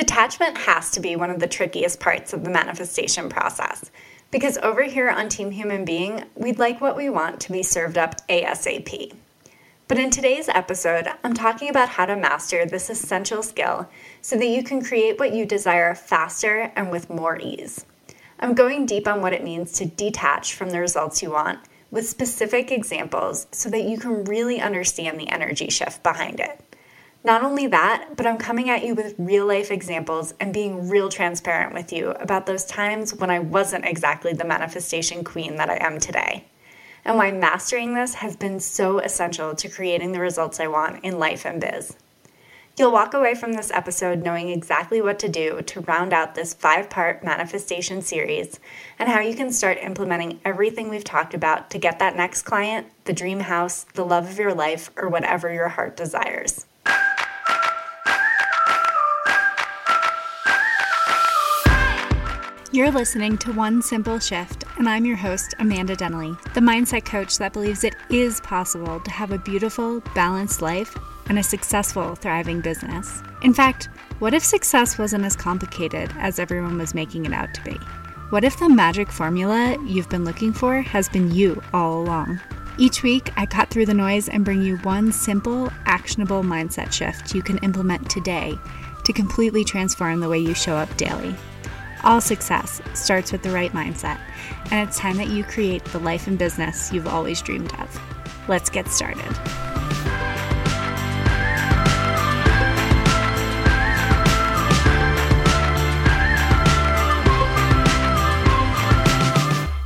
Detachment has to be one of the trickiest parts of the manifestation process because over here on Team Human Being, we'd like what we want to be served up ASAP. But in today's episode, I'm talking about how to master this essential skill so that you can create what you desire faster and with more ease. I'm going deep on what it means to detach from the results you want with specific examples so that you can really understand the energy shift behind it. Not only that, but I'm coming at you with real life examples and being real transparent with you about those times when I wasn't exactly the manifestation queen that I am today, and why mastering this has been so essential to creating the results I want in life and biz. You'll walk away from this episode knowing exactly what to do to round out this five part manifestation series and how you can start implementing everything we've talked about to get that next client, the dream house, the love of your life, or whatever your heart desires. You're listening to One Simple Shift, and I'm your host, Amanda Denley, the mindset coach that believes it is possible to have a beautiful, balanced life and a successful, thriving business. In fact, what if success wasn't as complicated as everyone was making it out to be? What if the magic formula you've been looking for has been you all along? Each week, I cut through the noise and bring you one simple, actionable mindset shift you can implement today to completely transform the way you show up daily. All success starts with the right mindset, and it's time that you create the life and business you've always dreamed of. Let's get started.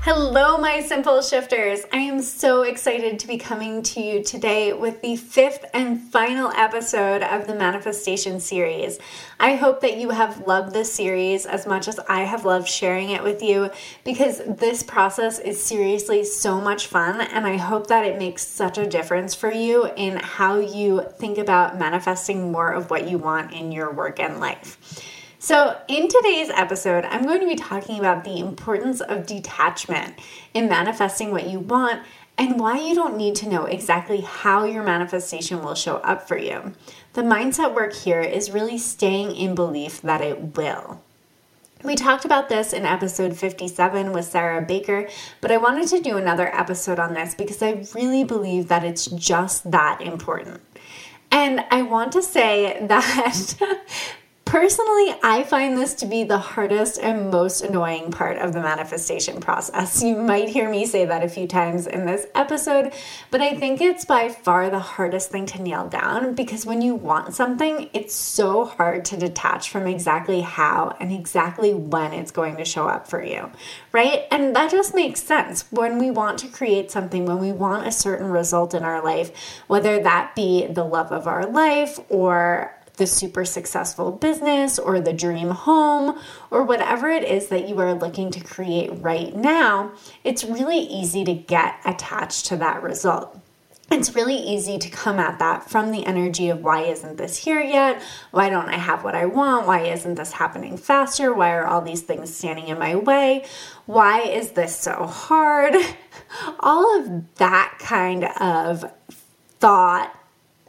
Hello, my simple shifters. I am so excited to be coming to you today with the fifth and final episode of the Manifestation series. I hope that you have loved this series as much as I have loved sharing it with you because this process is seriously so much fun, and I hope that it makes such a difference for you in how you think about manifesting more of what you want in your work and life. So, in today's episode, I'm going to be talking about the importance of detachment in manifesting what you want and why you don't need to know exactly how your manifestation will show up for you. The mindset work here is really staying in belief that it will. We talked about this in episode 57 with Sarah Baker, but I wanted to do another episode on this because I really believe that it's just that important. And I want to say that Personally, I find this to be the hardest and most annoying part of the manifestation process. You might hear me say that a few times in this episode, but I think it's by far the hardest thing to nail down because when you want something, it's so hard to detach from exactly how and exactly when it's going to show up for you, right? And that just makes sense. When we want to create something, when we want a certain result in our life, whether that be the love of our life or the super successful business or the dream home or whatever it is that you are looking to create right now, it's really easy to get attached to that result. It's really easy to come at that from the energy of why isn't this here yet? Why don't I have what I want? Why isn't this happening faster? Why are all these things standing in my way? Why is this so hard? All of that kind of thought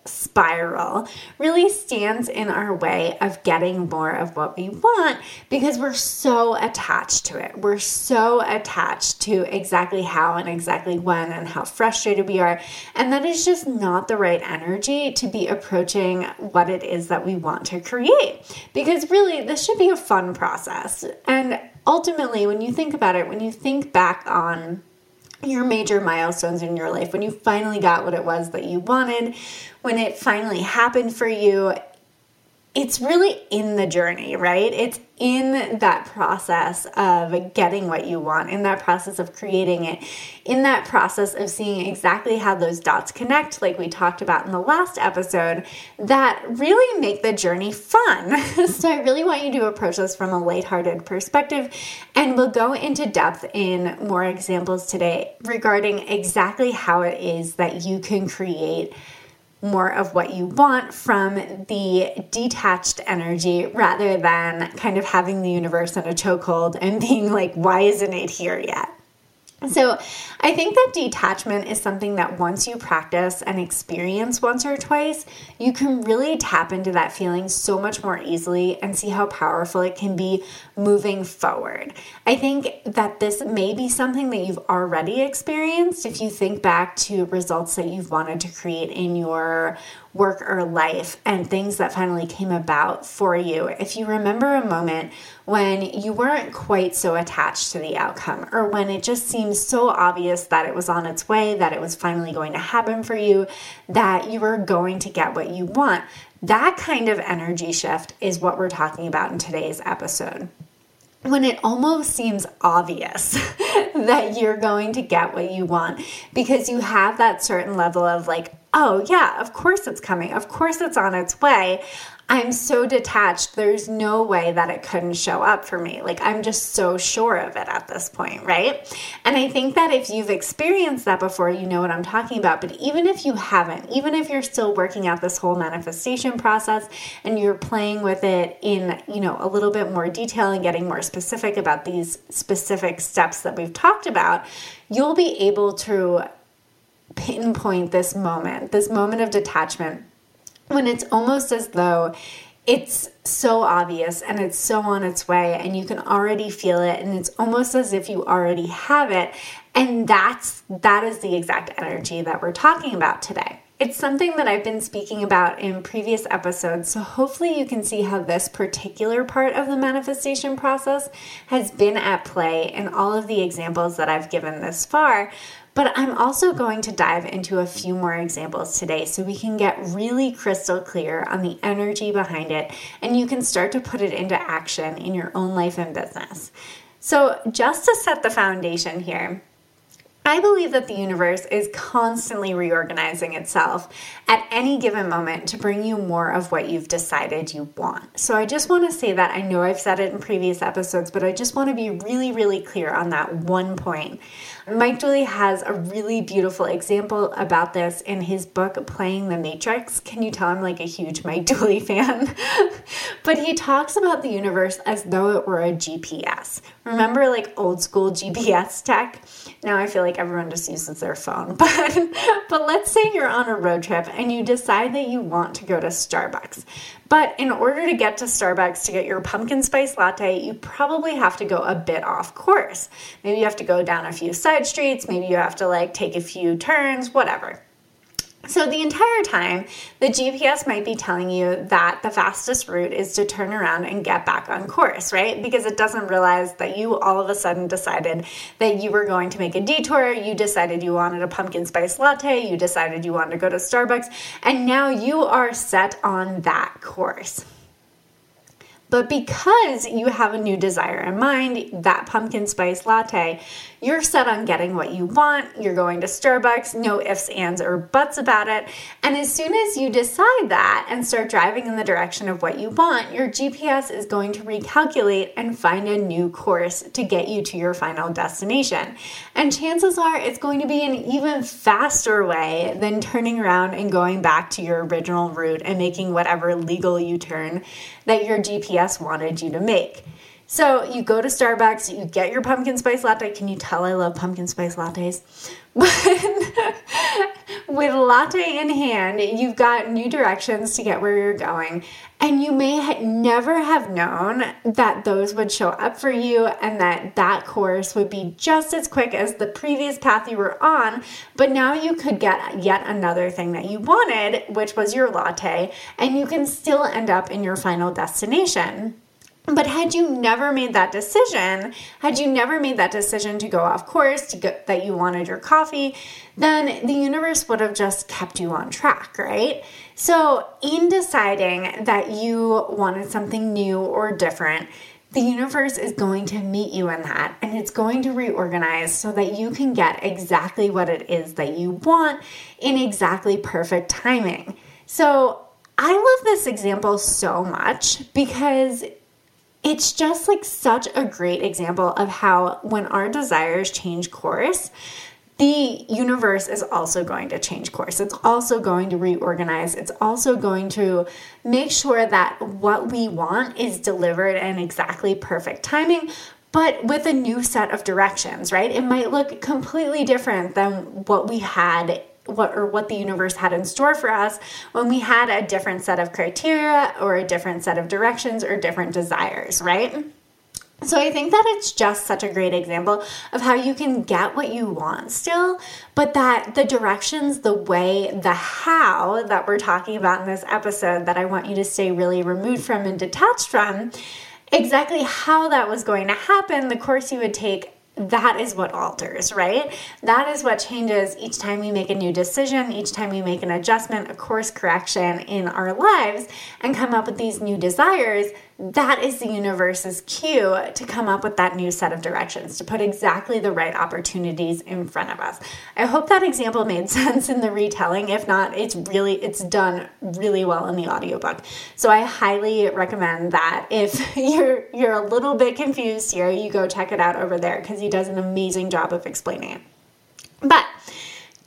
spiral really stands in our way of getting more of what we want because we're so attached to it. We're so attached to exactly how and exactly when and how frustrated we are. And that is just not the right energy to be approaching what it is that we want to create. Because really, this should be a fun process. And ultimately, when you think about it, when you think back on your major milestones in your life, when you finally got what it was that you wanted, when it finally happened for you, it's really in the journey, right? It's in that process of getting what you want, in that process of creating it, in that process of seeing exactly how those dots connect, like we talked about in the last episode, that really make the journey fun. so I really want you to approach this from a lighthearted perspective, and we'll go into depth in more examples today regarding exactly how it is that you can create more of what you want from the detached energy rather than kind of having the universe in a chokehold and being like, why isn't it here yet? So, I think that detachment is something that once you practice and experience once or twice, you can really tap into that feeling so much more easily and see how powerful it can be moving forward. I think that this may be something that you've already experienced if you think back to results that you've wanted to create in your work or life and things that finally came about for you. If you remember a moment when you weren't quite so attached to the outcome, or when it just seemed so obvious that it was on its way, that it was finally going to happen for you, that you were going to get what you want, that kind of energy shift is what we're talking about in today's episode when it almost seems obvious that you're going to get what you want because you have that certain level of like, oh, yeah, of course it's coming. Of course it's on its way. I'm so detached. There's no way that it couldn't show up for me. Like, I'm just so sure of it at this point, right? And I think that if you've experienced that before, you know what I'm talking about. But even if you haven't, even if you're still working out this whole manifestation process and you're playing with it in, you know, a little bit more detail and getting more specific about these specific steps that we've talked about, you'll be able to pinpoint this moment, this moment of detachment when it's almost as though it's so obvious and it's so on its way and you can already feel it and it's almost as if you already have it. And that's that is the exact energy that we're talking about today it's something that I've been speaking about in previous episodes, so hopefully you can see how this particular part of the manifestation process has been at play in all of the examples that I've given this far. But I'm also going to dive into a few more examples today so we can get really crystal clear on the energy behind it and you can start to put it into action in your own life and business. So, just to set the foundation here, I believe that the universe is constantly reorganizing itself at any given moment to bring you more of what you've decided you want. So I just want to say that I know I've said it in previous episodes, but I just want to be really, really clear on that one point. Mike Dooley has a really beautiful example about this in his book, Playing the Matrix. Can you tell I'm like a huge Mike Dooley fan? but he talks about the universe as though it were a GPS. Remember, like old school GPS tech? Now I feel like everyone just uses their phone. But, but let's say you're on a road trip and you decide that you want to go to Starbucks. But in order to get to Starbucks to get your pumpkin spice latte, you probably have to go a bit off course. Maybe you have to go down a few side streets, maybe you have to like take a few turns, whatever. So, the entire time, the GPS might be telling you that the fastest route is to turn around and get back on course, right? Because it doesn't realize that you all of a sudden decided that you were going to make a detour, you decided you wanted a pumpkin spice latte, you decided you wanted to go to Starbucks, and now you are set on that course. But because you have a new desire in mind, that pumpkin spice latte, you're set on getting what you want. You're going to Starbucks, no ifs, ands, or buts about it. And as soon as you decide that and start driving in the direction of what you want, your GPS is going to recalculate and find a new course to get you to your final destination. And chances are it's going to be an even faster way than turning around and going back to your original route and making whatever legal U turn that your GPS wanted you to make. So you go to Starbucks, you get your pumpkin spice latte. Can you tell I love pumpkin spice lattes? With latte in hand, you've got new directions to get where you're going. And you may ha- never have known that those would show up for you and that that course would be just as quick as the previous path you were on. But now you could get yet another thing that you wanted, which was your latte, and you can still end up in your final destination. But had you never made that decision, had you never made that decision to go off course, to go, that you wanted your coffee, then the universe would have just kept you on track, right? So, in deciding that you wanted something new or different, the universe is going to meet you in that and it's going to reorganize so that you can get exactly what it is that you want in exactly perfect timing. So, I love this example so much because it's just like such a great example of how when our desires change course, the universe is also going to change course. It's also going to reorganize. It's also going to make sure that what we want is delivered in exactly perfect timing, but with a new set of directions, right? It might look completely different than what we had what or what the universe had in store for us when we had a different set of criteria or a different set of directions or different desires, right? So I think that it's just such a great example of how you can get what you want still, but that the directions, the way, the how that we're talking about in this episode that I want you to stay really removed from and detached from, exactly how that was going to happen, the course you would take that is what alters, right? That is what changes each time we make a new decision, each time we make an adjustment, a course correction in our lives, and come up with these new desires that is the universe's cue to come up with that new set of directions, to put exactly the right opportunities in front of us. I hope that example made sense in the retelling. If not, it's really it's done really well in the audiobook. So I highly recommend that if you're you're a little bit confused here, you go check it out over there because he does an amazing job of explaining it. But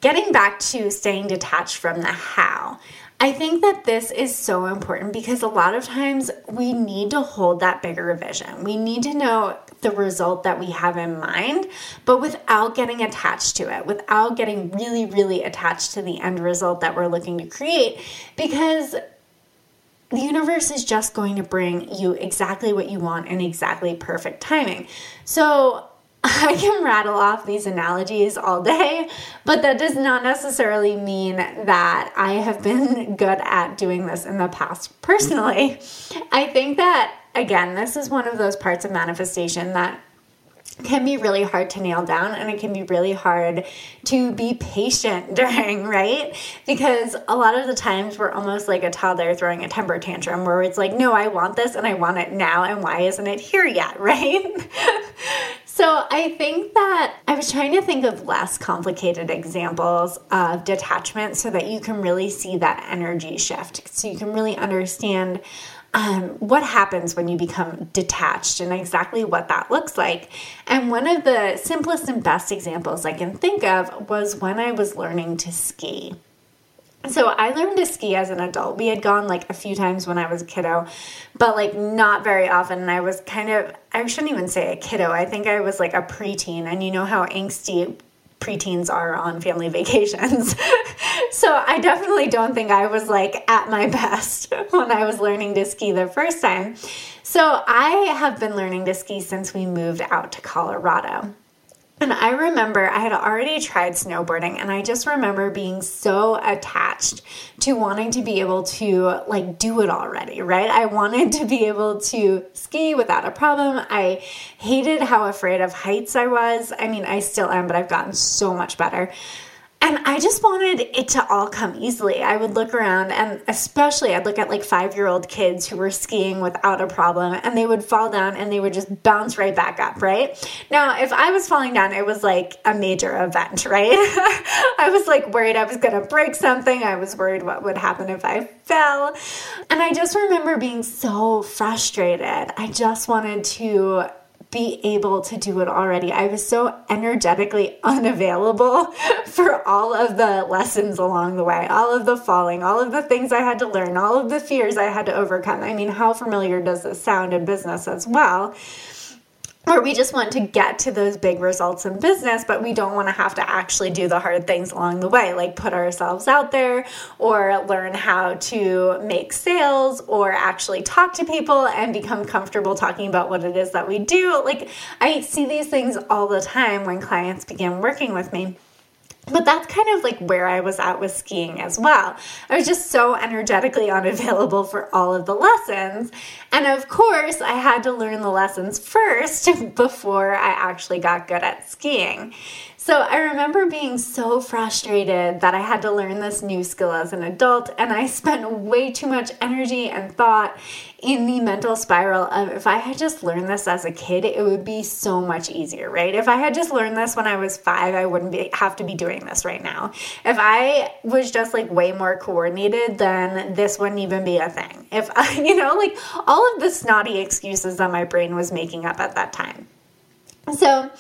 getting back to staying detached from the how. I think that this is so important because a lot of times we need to hold that bigger vision. We need to know the result that we have in mind, but without getting attached to it, without getting really, really attached to the end result that we're looking to create, because the universe is just going to bring you exactly what you want in exactly perfect timing. So, I can rattle off these analogies all day, but that does not necessarily mean that I have been good at doing this in the past personally. I think that, again, this is one of those parts of manifestation that can be really hard to nail down and it can be really hard to be patient during, right? Because a lot of the times we're almost like a toddler throwing a temper tantrum where it's like, no, I want this and I want it now, and why isn't it here yet, right? So I think that I was trying to think of less complicated examples of detachment so that you can really see that energy shift, so you can really understand um, what happens when you become detached and exactly what that looks like. And one of the simplest and best examples I can think of was when I was learning to ski. So I learned to ski as an adult. We had gone like a few times when I was a kiddo, but like not very often. And I was kind of, I shouldn't even say a kiddo. I think I was like a preteen. And you know how angsty preteens are on family vacations. so I definitely don't think I was like at my best when I was learning to ski the first time. So I have been learning to ski since we moved out to Colorado. And I remember I had already tried snowboarding and I just remember being so attached to wanting to be able to like do it already, right? I wanted to be able to ski without a problem. I hated how afraid of heights I was. I mean, I still am, but I've gotten so much better. And I just wanted it to all come easily. I would look around and especially I'd look at like five year old kids who were skiing without a problem and they would fall down and they would just bounce right back up, right? Now, if I was falling down, it was like a major event, right? I was like worried I was gonna break something. I was worried what would happen if I fell. And I just remember being so frustrated. I just wanted to be able to do it already. I was so energetically unavailable for all of the lessons along the way, all of the falling, all of the things I had to learn, all of the fears I had to overcome. I mean, how familiar does this sound in business as well? Or we just want to get to those big results in business, but we don't want to have to actually do the hard things along the way, like put ourselves out there or learn how to make sales or actually talk to people and become comfortable talking about what it is that we do. Like, I see these things all the time when clients begin working with me. But that's kind of like where I was at with skiing as well. I was just so energetically unavailable for all of the lessons. And of course, I had to learn the lessons first before I actually got good at skiing. So I remember being so frustrated that I had to learn this new skill as an adult, and I spent way too much energy and thought in the mental spiral of if I had just learned this as a kid, it would be so much easier, right? If I had just learned this when I was five, I wouldn't be, have to be doing this right now. If I was just like way more coordinated, then this wouldn't even be a thing. If I, you know, like all of the snotty excuses that my brain was making up at that time. So,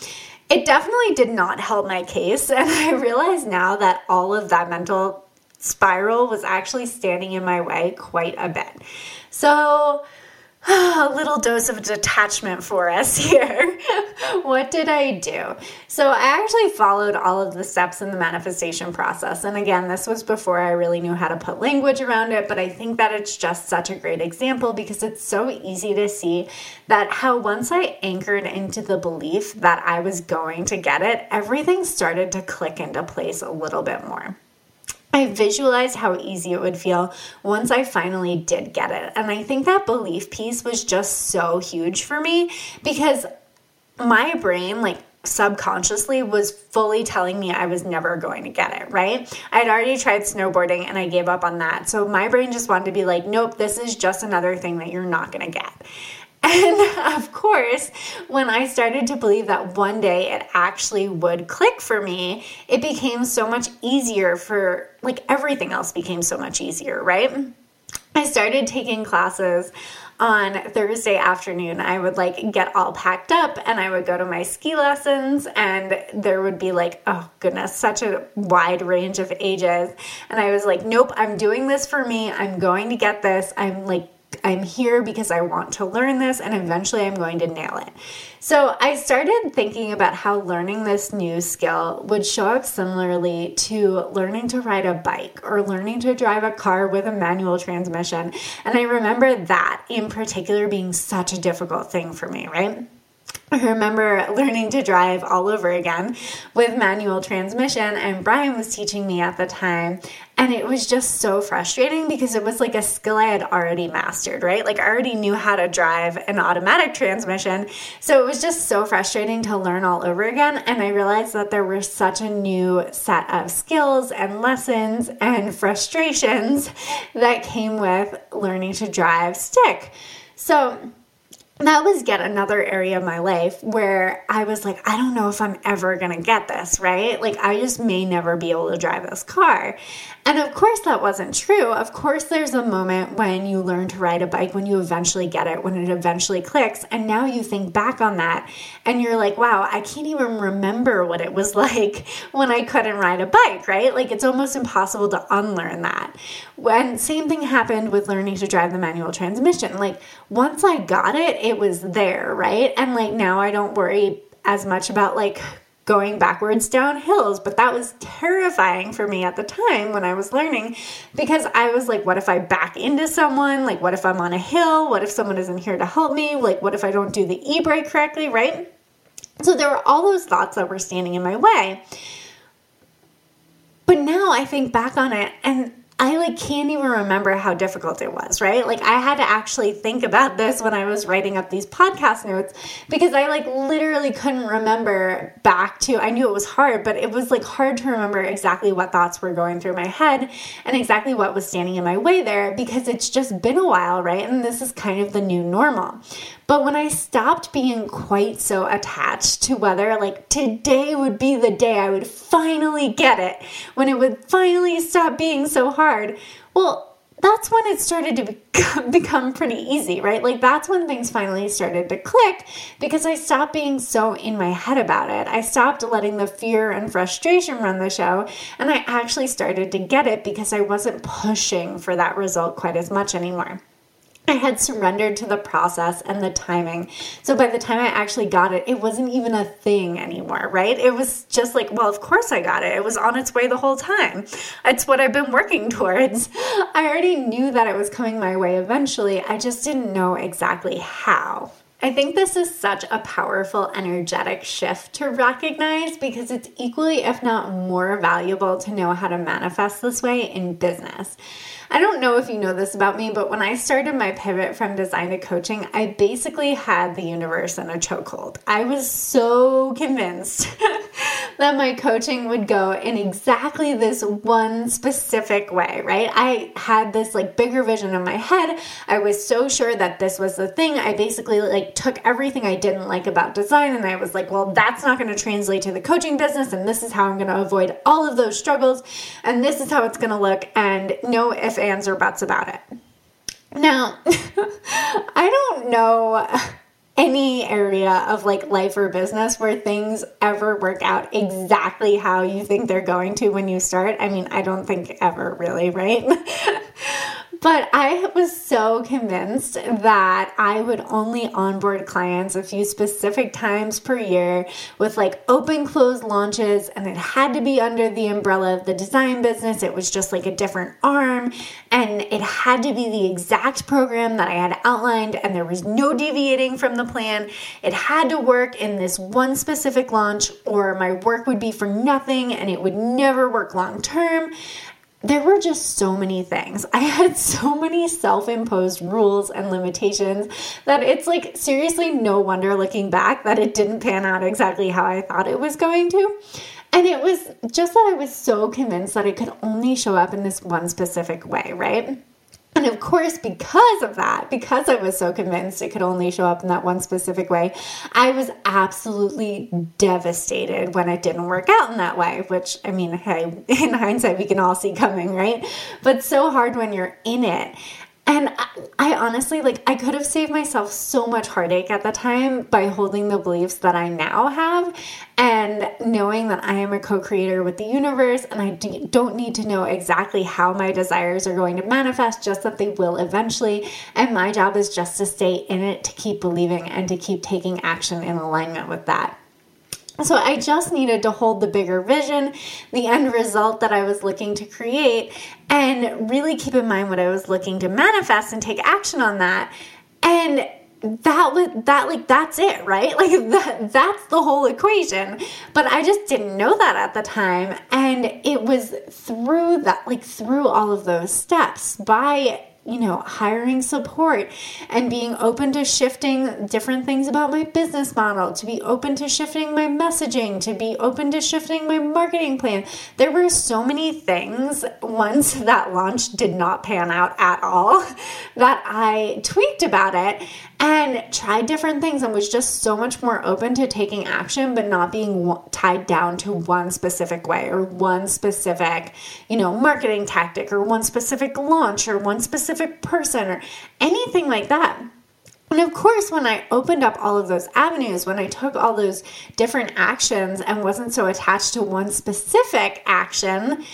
it definitely did not help my case. And I realize now that all of that mental spiral was actually standing in my way quite a bit. So, a little dose of detachment for us here. what did I do? So, I actually followed all of the steps in the manifestation process. And again, this was before I really knew how to put language around it, but I think that it's just such a great example because it's so easy to see that how once I anchored into the belief that I was going to get it, everything started to click into place a little bit more. I visualized how easy it would feel once I finally did get it. And I think that belief piece was just so huge for me because my brain, like, subconsciously was fully telling me I was never going to get it, right? I'd already tried snowboarding and I gave up on that. So my brain just wanted to be like, nope, this is just another thing that you're not going to get. And of course, when I started to believe that one day it actually would click for me, it became so much easier for like everything else became so much easier, right? I started taking classes on Thursday afternoon. I would like get all packed up and I would go to my ski lessons and there would be like, oh goodness, such a wide range of ages. And I was like, nope, I'm doing this for me. I'm going to get this. I'm like I'm here because I want to learn this and eventually I'm going to nail it. So I started thinking about how learning this new skill would show up similarly to learning to ride a bike or learning to drive a car with a manual transmission. And I remember that in particular being such a difficult thing for me, right? I remember learning to drive all over again with manual transmission, and Brian was teaching me at the time. And it was just so frustrating because it was like a skill I had already mastered, right? Like I already knew how to drive an automatic transmission. So it was just so frustrating to learn all over again. And I realized that there was such a new set of skills and lessons and frustrations that came with learning to drive stick. So, that was yet another area of my life where I was like, I don't know if I'm ever going to get this, right? Like, I just may never be able to drive this car. And of course, that wasn't true. Of course, there's a moment when you learn to ride a bike, when you eventually get it, when it eventually clicks. And now you think back on that and you're like, wow, I can't even remember what it was like when I couldn't ride a bike, right? Like, it's almost impossible to unlearn that. When same thing happened with learning to drive the manual transmission. Like, once I got it, it was there, right? And like now I don't worry as much about like going backwards down hills, but that was terrifying for me at the time when I was learning because I was like, what if I back into someone? Like, what if I'm on a hill? What if someone isn't here to help me? Like, what if I don't do the e brake correctly, right? So there were all those thoughts that were standing in my way. But now I think back on it and I like can't even remember how difficult it was, right? Like I had to actually think about this when I was writing up these podcast notes because I like literally couldn't remember back to I knew it was hard, but it was like hard to remember exactly what thoughts were going through my head and exactly what was standing in my way there because it's just been a while, right? And this is kind of the new normal. But when I stopped being quite so attached to whether, like, today would be the day I would finally get it, when it would finally stop being so hard, well, that's when it started to become, become pretty easy, right? Like, that's when things finally started to click because I stopped being so in my head about it. I stopped letting the fear and frustration run the show, and I actually started to get it because I wasn't pushing for that result quite as much anymore. I had surrendered to the process and the timing. So by the time I actually got it, it wasn't even a thing anymore, right? It was just like, well, of course I got it. It was on its way the whole time. It's what I've been working towards. I already knew that it was coming my way eventually. I just didn't know exactly how. I think this is such a powerful energetic shift to recognize because it's equally, if not more, valuable to know how to manifest this way in business. I don't know if you know this about me, but when I started my pivot from design to coaching, I basically had the universe in a chokehold. I was so convinced that my coaching would go in exactly this one specific way, right? I had this like bigger vision in my head. I was so sure that this was the thing. I basically like took everything I didn't like about design and I was like, well, that's not going to translate to the coaching business and this is how I'm going to avoid all of those struggles and this is how it's going to look and no if ands, or buts about it. Now, I don't know any area of like life or business where things ever work out exactly how you think they're going to when you start. I mean, I don't think ever really, right? But I was so convinced that I would only onboard clients a few specific times per year with like open close launches, and it had to be under the umbrella of the design business. It was just like a different arm, and it had to be the exact program that I had outlined, and there was no deviating from the plan. It had to work in this one specific launch, or my work would be for nothing and it would never work long term there were just so many things. I had so many self imposed rules and limitations that it's like seriously no wonder looking back that it didn't pan out exactly how I thought it was going to. And it was just that I was so convinced that it could only show up in this one specific way, right? And of course, because of that, because I was so convinced it could only show up in that one specific way, I was absolutely devastated when it didn't work out in that way, which I mean, hey, in hindsight, we can all see coming, right? But so hard when you're in it. And I, I, honestly, like, I could have saved myself so much heartache at the time by holding the beliefs that I now have and knowing that I am a co creator with the universe and I don't need to know exactly how my desires are going to manifest, just that they will eventually. And my job is just to stay in it, to keep believing, and to keep taking action in alignment with that. So I just needed to hold the bigger vision, the end result that I was looking to create, and really keep in mind what I was looking to manifest and take action on that. And that was that like that's it right like that that's the whole equation but i just didn't know that at the time and it was through that like through all of those steps by you know, hiring support and being open to shifting different things about my business model, to be open to shifting my messaging, to be open to shifting my marketing plan. There were so many things once that launch did not pan out at all that I tweaked about it and tried different things and was just so much more open to taking action but not being tied down to one specific way or one specific you know marketing tactic or one specific launch or one specific person or anything like that. And of course, when I opened up all of those avenues, when I took all those different actions and wasn't so attached to one specific action,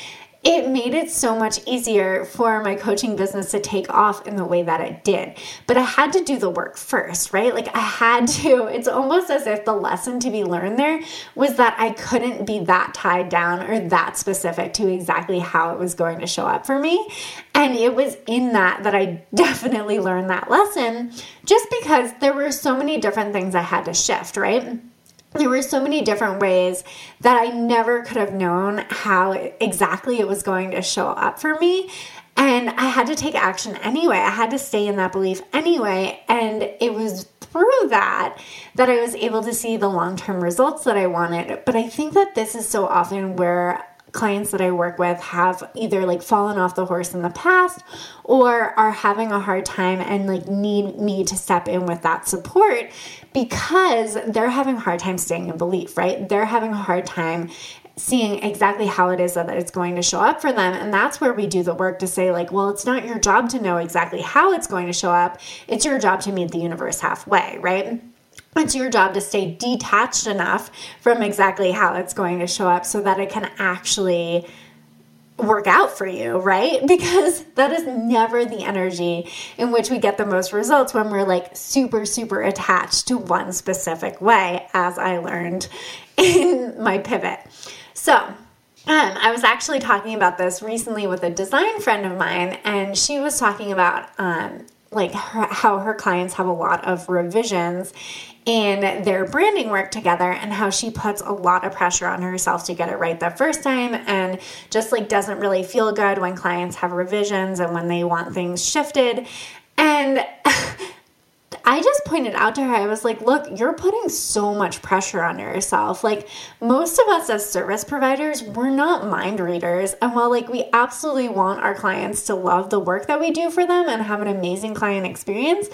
it made it so much easier for my coaching business to take off in the way that it did. But I had to do the work first, right? Like I had to, it's almost as if the lesson to be learned there was that I couldn't be that tied down or that specific to exactly how it was going to show up for me. And it was in that that I definitely learned that lesson just because there were so many different things I had to shift, right? There were so many different ways that I never could have known how exactly it was going to show up for me. And I had to take action anyway. I had to stay in that belief anyway. And it was through that that I was able to see the long term results that I wanted. But I think that this is so often where clients that I work with have either like fallen off the horse in the past or are having a hard time and like need me to step in with that support because they're having a hard time staying in belief, right? They're having a hard time seeing exactly how it is that it's going to show up for them. And that's where we do the work to say, like, well, it's not your job to know exactly how it's going to show up. It's your job to meet the universe halfway, right? It's your job to stay detached enough from exactly how it's going to show up so that it can actually work out for you, right? Because that is never the energy in which we get the most results when we're like super, super attached to one specific way, as I learned in my pivot. So, um, I was actually talking about this recently with a design friend of mine, and she was talking about um, like her, how her clients have a lot of revisions in their branding work together and how she puts a lot of pressure on herself to get it right the first time and just like doesn't really feel good when clients have revisions and when they want things shifted. And I just pointed out to her, I was like, look, you're putting so much pressure on yourself. Like, most of us as service providers, we're not mind readers. And while, like, we absolutely want our clients to love the work that we do for them and have an amazing client experience,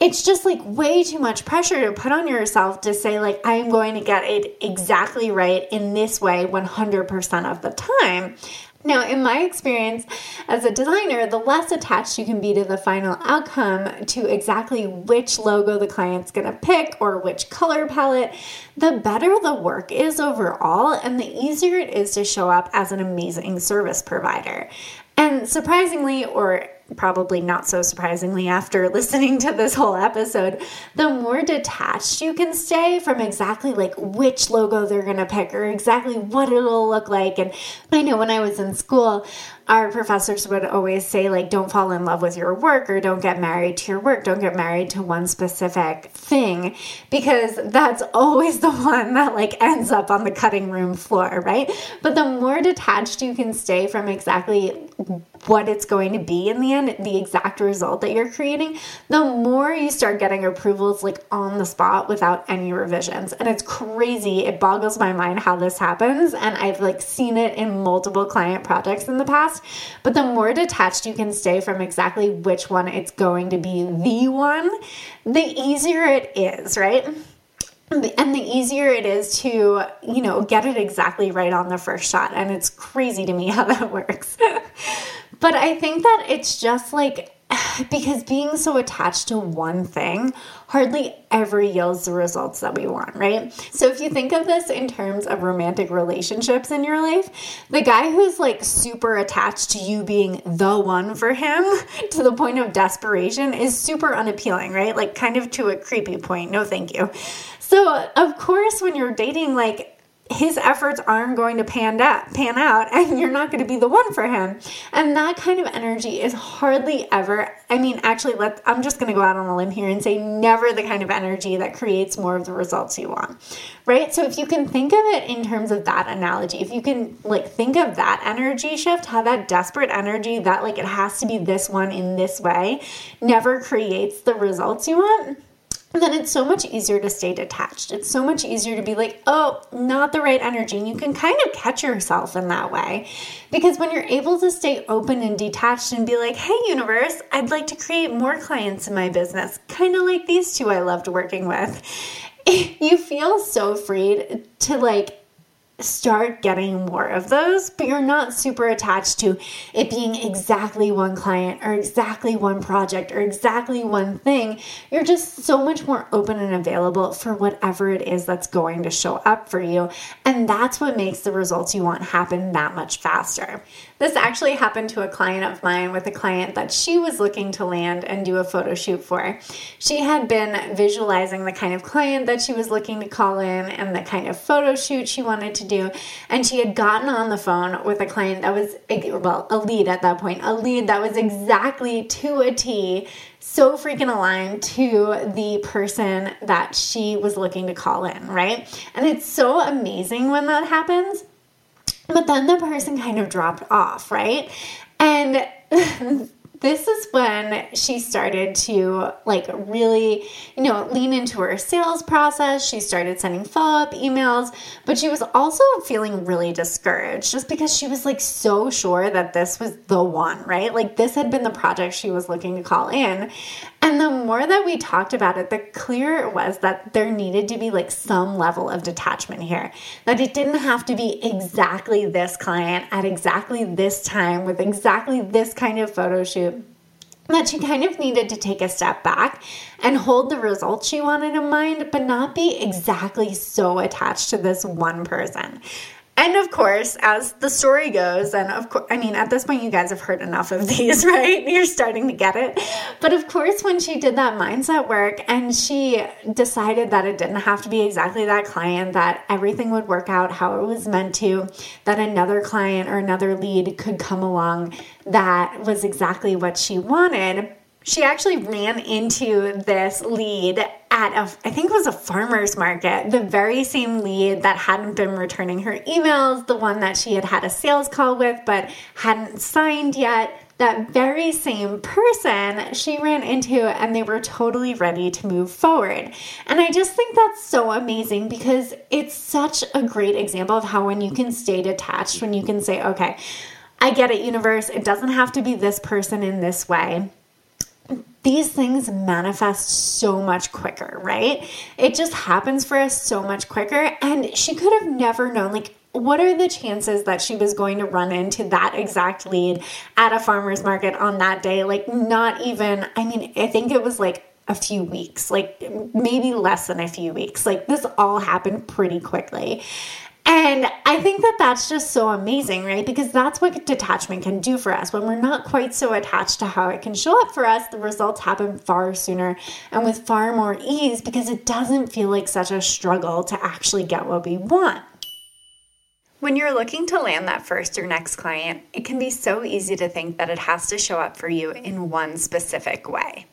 it's just like way too much pressure to put on yourself to say like i'm going to get it exactly right in this way 100% of the time now, in my experience as a designer, the less attached you can be to the final outcome, to exactly which logo the client's gonna pick or which color palette, the better the work is overall and the easier it is to show up as an amazing service provider. And surprisingly, or probably not so surprisingly after listening to this whole episode, the more detached you can stay from exactly like which logo they're going to pick or exactly what it'll look like. And I know when I was in school, our professors would always say like don't fall in love with your work or don't get married to your work. Don't get married to one specific thing because that's always the one that like ends up on the cutting room floor right? But the more detached you can stay from exactly what it's going to be in the end the exact result that you're creating the more you start getting approvals like on the spot without any revisions. And it's crazy. It boggles my mind how this happens. And i've like seen it in multiple client projects in the past but the more detached you can stay from exactly which one it's going to be the one, the easier it is, right? and the easier it is to you know get it exactly right on the first shot and it's crazy to me how that works but i think that it's just like because being so attached to one thing hardly ever yields the results that we want, right? So if you think of this in terms of romantic relationships in your life, the guy who's like super attached to you being the one for him to the point of desperation is super unappealing, right? Like kind of to a creepy point. No, thank you. So, of course, when you're dating, like his efforts aren't going to pan out, pan out and you're not going to be the one for him. And that kind of energy is hardly ever, I mean, actually, let I'm just going to go out on a limb here and say never the kind of energy that creates more of the results you want. Right? So if you can think of it in terms of that analogy, if you can like think of that energy shift, how that desperate energy that like it has to be this one in this way never creates the results you want then it's so much easier to stay detached. It's so much easier to be like, oh, not the right energy. And you can kind of catch yourself in that way. Because when you're able to stay open and detached and be like, hey, universe, I'd like to create more clients in my business, kind of like these two I loved working with, you feel so free to like start getting more of those, but you're not super attached to it being exactly one client or exactly one project or exactly one thing. You're just so much more open and available for whatever it is that's going to show up for you. And that's what makes the results you want happen that much faster. This actually happened to a client of mine with a client that she was looking to land and do a photo shoot for. She had been visualizing the kind of client that she was looking to call in and the kind of photo shoot she wanted to do. And she had gotten on the phone with a client that was, well, a lead at that point, a lead that was exactly to a T so freaking aligned to the person that she was looking to call in, right? And it's so amazing when that happens but then the person kind of dropped off, right? And this is when she started to like really, you know, lean into her sales process. She started sending follow up emails, but she was also feeling really discouraged just because she was like so sure that this was the one, right? Like this had been the project she was looking to call in. And the more that we talked about it, the clearer it was that there needed to be like some level of detachment here. That it didn't have to be exactly this client at exactly this time with exactly this kind of photo shoot that she kind of needed to take a step back and hold the results she wanted in mind, but not be exactly so attached to this one person. And of course, as the story goes, and of course, I mean, at this point, you guys have heard enough of these, right? You're starting to get it. But of course, when she did that mindset work and she decided that it didn't have to be exactly that client, that everything would work out how it was meant to, that another client or another lead could come along that was exactly what she wanted she actually ran into this lead at a, I think it was a farmer's market, the very same lead that hadn't been returning her emails, the one that she had had a sales call with but hadn't signed yet. That very same person she ran into, and they were totally ready to move forward. And I just think that's so amazing because it's such a great example of how when you can stay detached, when you can say, okay, I get it, universe, it doesn't have to be this person in this way these things manifest so much quicker, right? It just happens for us so much quicker. And she could have never known, like, what are the chances that she was going to run into that exact lead at a farmer's market on that day? Like, not even, I mean, I think it was like a few weeks, like maybe less than a few weeks. Like, this all happened pretty quickly. And I think that that's just so amazing, right? Because that's what detachment can do for us. When we're not quite so attached to how it can show up for us, the results happen far sooner and with far more ease because it doesn't feel like such a struggle to actually get what we want. When you're looking to land that first or next client, it can be so easy to think that it has to show up for you in one specific way.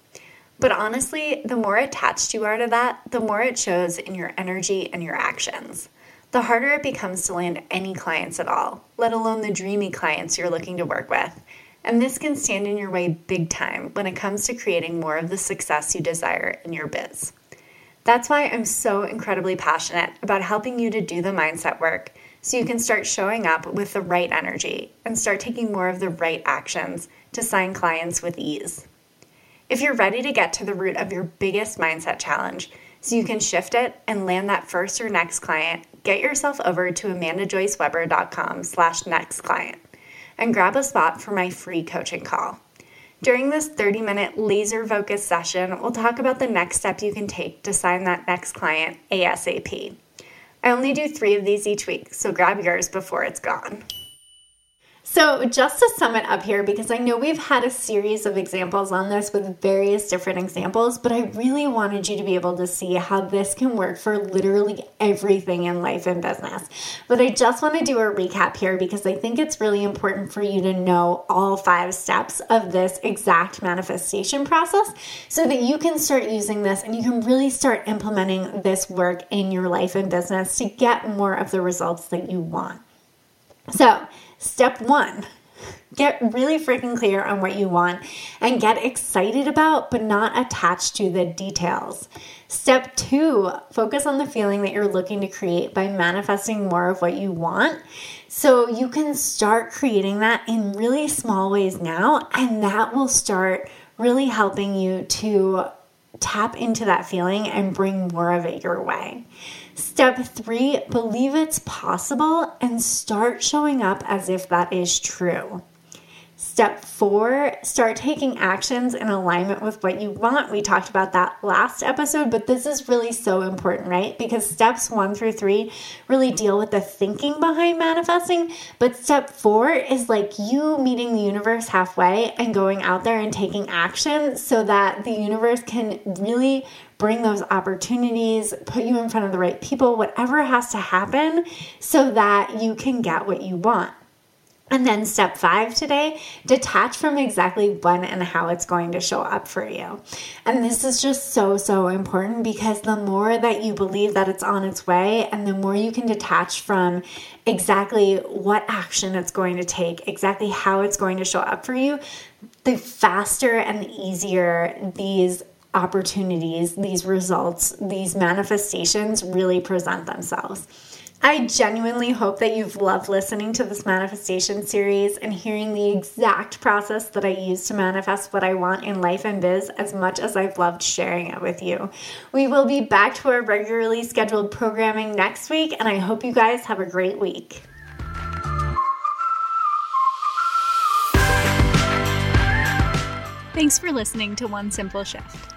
But honestly, the more attached you are to that, the more it shows in your energy and your actions. The harder it becomes to land any clients at all, let alone the dreamy clients you're looking to work with. And this can stand in your way big time when it comes to creating more of the success you desire in your biz. That's why I'm so incredibly passionate about helping you to do the mindset work so you can start showing up with the right energy and start taking more of the right actions to sign clients with ease. If you're ready to get to the root of your biggest mindset challenge so you can shift it and land that first or next client, get yourself over to amandajoyweber.com slash next client and grab a spot for my free coaching call. During this 30 minute laser focused session, we'll talk about the next step you can take to sign that next client ASAP. I only do three of these each week, so grab yours before it's gone. So, just to sum it up here, because I know we've had a series of examples on this with various different examples, but I really wanted you to be able to see how this can work for literally everything in life and business. But I just want to do a recap here because I think it's really important for you to know all five steps of this exact manifestation process so that you can start using this and you can really start implementing this work in your life and business to get more of the results that you want. So, Step one get really freaking clear on what you want and get excited about, but not attached to the details. Step two, focus on the feeling that you're looking to create by manifesting more of what you want. So you can start creating that in really small ways now, and that will start really helping you to tap into that feeling and bring more of it your way. Step three, believe it's possible and start showing up as if that is true. Step four, start taking actions in alignment with what you want. We talked about that last episode, but this is really so important, right? Because steps one through three really deal with the thinking behind manifesting. But step four is like you meeting the universe halfway and going out there and taking action so that the universe can really bring those opportunities, put you in front of the right people, whatever has to happen so that you can get what you want. And then step five today, detach from exactly when and how it's going to show up for you. And this is just so, so important because the more that you believe that it's on its way and the more you can detach from exactly what action it's going to take, exactly how it's going to show up for you, the faster and the easier these opportunities, these results, these manifestations really present themselves. I genuinely hope that you've loved listening to this manifestation series and hearing the exact process that I use to manifest what I want in life and biz as much as I've loved sharing it with you. We will be back to our regularly scheduled programming next week, and I hope you guys have a great week. Thanks for listening to One Simple Shift.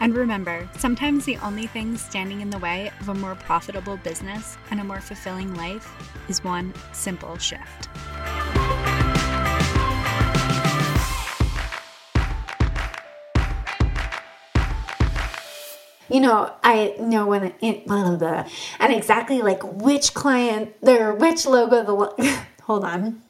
And remember, sometimes the only thing standing in the way of a more profitable business and a more fulfilling life is one simple shift. you know, I know when it, blah, blah, blah, and exactly like which client, their which logo, the hold on.